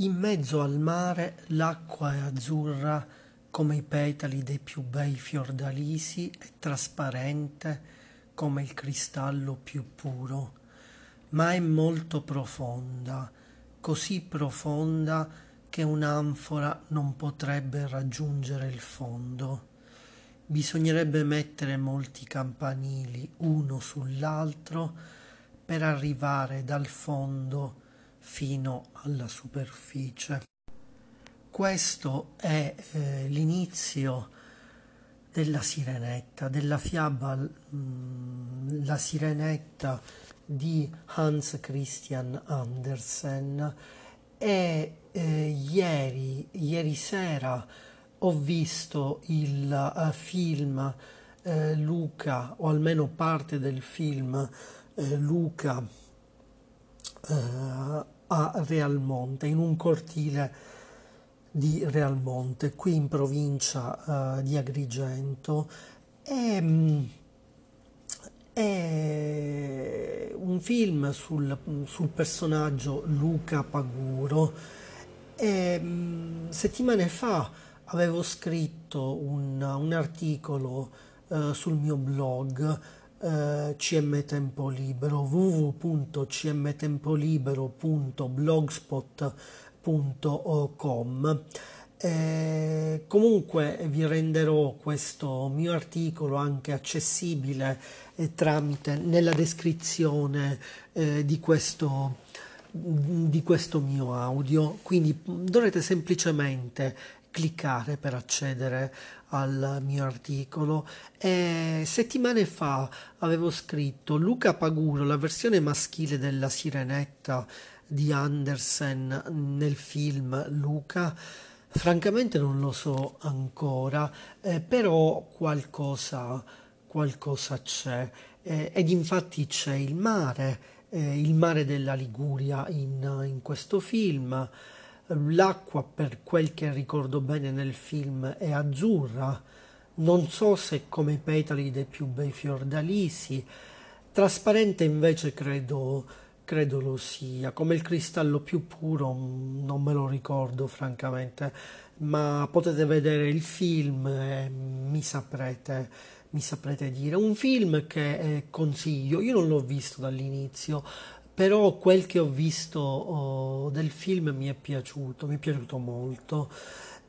In mezzo al mare l'acqua è azzurra come i petali dei più bei fiordalisi e trasparente come il cristallo più puro, ma è molto profonda, così profonda che un'anfora non potrebbe raggiungere il fondo. Bisognerebbe mettere molti campanili uno sull'altro per arrivare dal fondo fino alla superficie. Questo è eh, l'inizio della Sirenetta, della fiaba mh, mm, La Sirenetta di Hans Christian Andersen e eh, ieri, ieri sera ho visto il uh, film eh, Luca, o almeno parte del film eh, Luca eh, a Realmonte, in un cortile di Realmonte, qui in provincia uh, di Agrigento. È, mm, è un film sul, sul personaggio Luca Paguro. E, mm, settimane fa avevo scritto un, un articolo uh, sul mio blog Uh, CM Tempo Libero www.cmtempolibero.blogspot.com eh, comunque vi renderò questo mio articolo anche accessibile eh, tramite nella descrizione eh, di questo di questo mio audio. Quindi dovrete semplicemente cliccare per accedere al mio articolo. E settimane fa avevo scritto Luca Paguro, la versione maschile della Sirenetta di Andersen nel film Luca. Francamente non lo so ancora, eh, però qualcosa, qualcosa c'è. Eh, ed infatti c'è il mare, eh, il mare della Liguria in, in questo film L'acqua, per quel che ricordo bene nel film, è azzurra, non so se come i petali dei più bei fiordalisi, trasparente invece credo, credo lo sia, come il cristallo più puro non me lo ricordo francamente, ma potete vedere il film e mi saprete, mi saprete dire. Un film che eh, consiglio, io non l'ho visto dall'inizio, però quel che ho visto oh, del film mi è piaciuto, mi è piaciuto molto.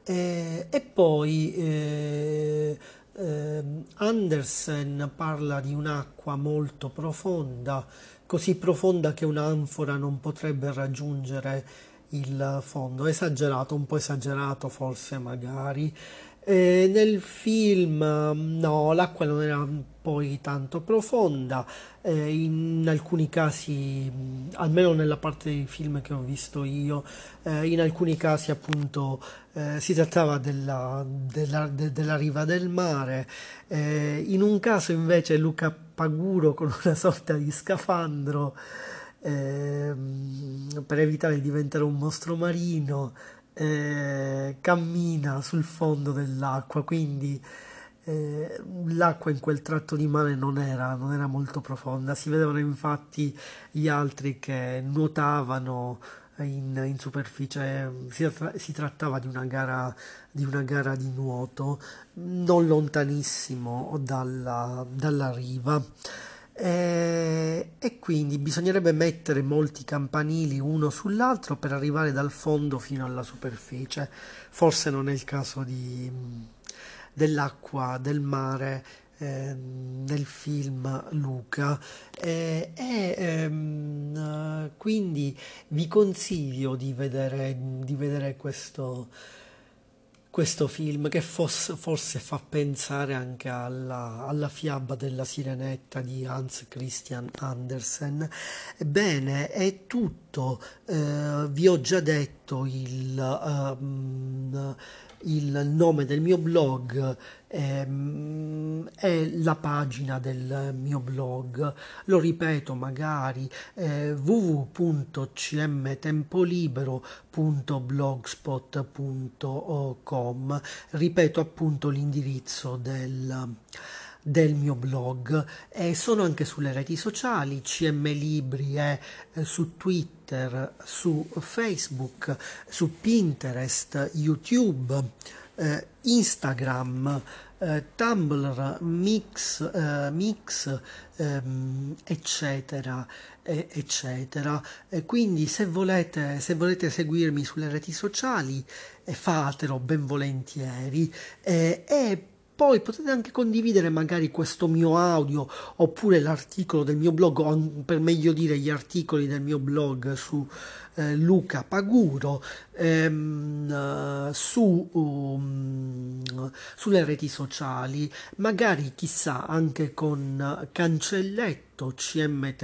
Eh, e poi eh, eh, Andersen parla di un'acqua molto profonda, così profonda che un'anfora non potrebbe raggiungere il fondo. Esagerato, un po' esagerato forse magari. Eh, nel film no, l'acqua non era poi tanto profonda, eh, in alcuni casi, almeno nella parte dei film che ho visto io, eh, in alcuni casi appunto eh, si trattava della, della, de, della, riva del mare, eh, in un caso invece Luca Paguro con una sorta di scafandro ehm, per evitare di diventare un mostro marino eh, cammina sul fondo dell'acqua, quindi eh, l'acqua in quel tratto di mare non era, non era molto profonda, si vedevano infatti gli altri che nuotavano in, in superficie, si, si, trattava di una, gara, di una gara di nuoto non lontanissimo dalla, dalla riva. E, e, quindi bisognerebbe mettere molti campanili uno sull'altro per arrivare dal fondo fino alla superficie. Forse non è il caso di, dell'acqua, del mare eh, nel film Luca eh, e ehm, quindi vi consiglio di vedere, di vedere questo questo film che forse, forse fa pensare anche alla, alla, fiaba della sirenetta di Hans Christian Andersen. Ebbene, è tutto. Eh, vi ho già detto il. Um, il nome del mio blog ehm, è la pagina del mio blog. Lo ripeto magari eh, www.cmtempolibero.blogspot.com ripeto appunto l'indirizzo del del mio blog e sono anche sulle reti sociali, CM Libri è eh, su Twitter, su Facebook, su Pinterest, YouTube, eh, Instagram, eh, Tumblr, Mix, eh, Mix ehm, eccetera, eccetera. quindi se volete, se volete seguirmi sulle reti sociali, fatelo ben volentieri. e poi potete anche condividere magari questo mio audio oppure l'articolo del mio blog, o per meglio dire gli articoli del mio blog su eh, Luca Paguro, ehm, su, um, sulle reti sociali, magari chissà anche con Cancelletto CM,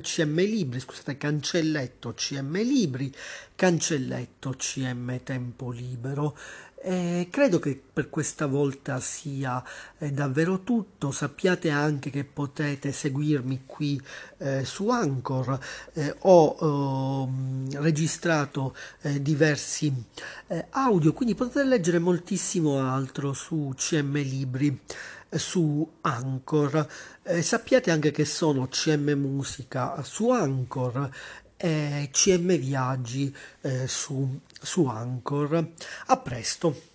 CM Libri, scusate, Cancelletto CM Libri, Cancelletto CM Tempo Libero. Eh, credo che per questa volta sia eh, davvero tutto. Sappiate anche che potete seguirmi qui eh, su Anchor. Eh, ho ehm, registrato eh, diversi eh, audio, quindi potete leggere moltissimo altro su CM Libri su Anchor. sappiate anche che sono CM Musica su Anchor e CM Viaggi su, su Anchor. A presto!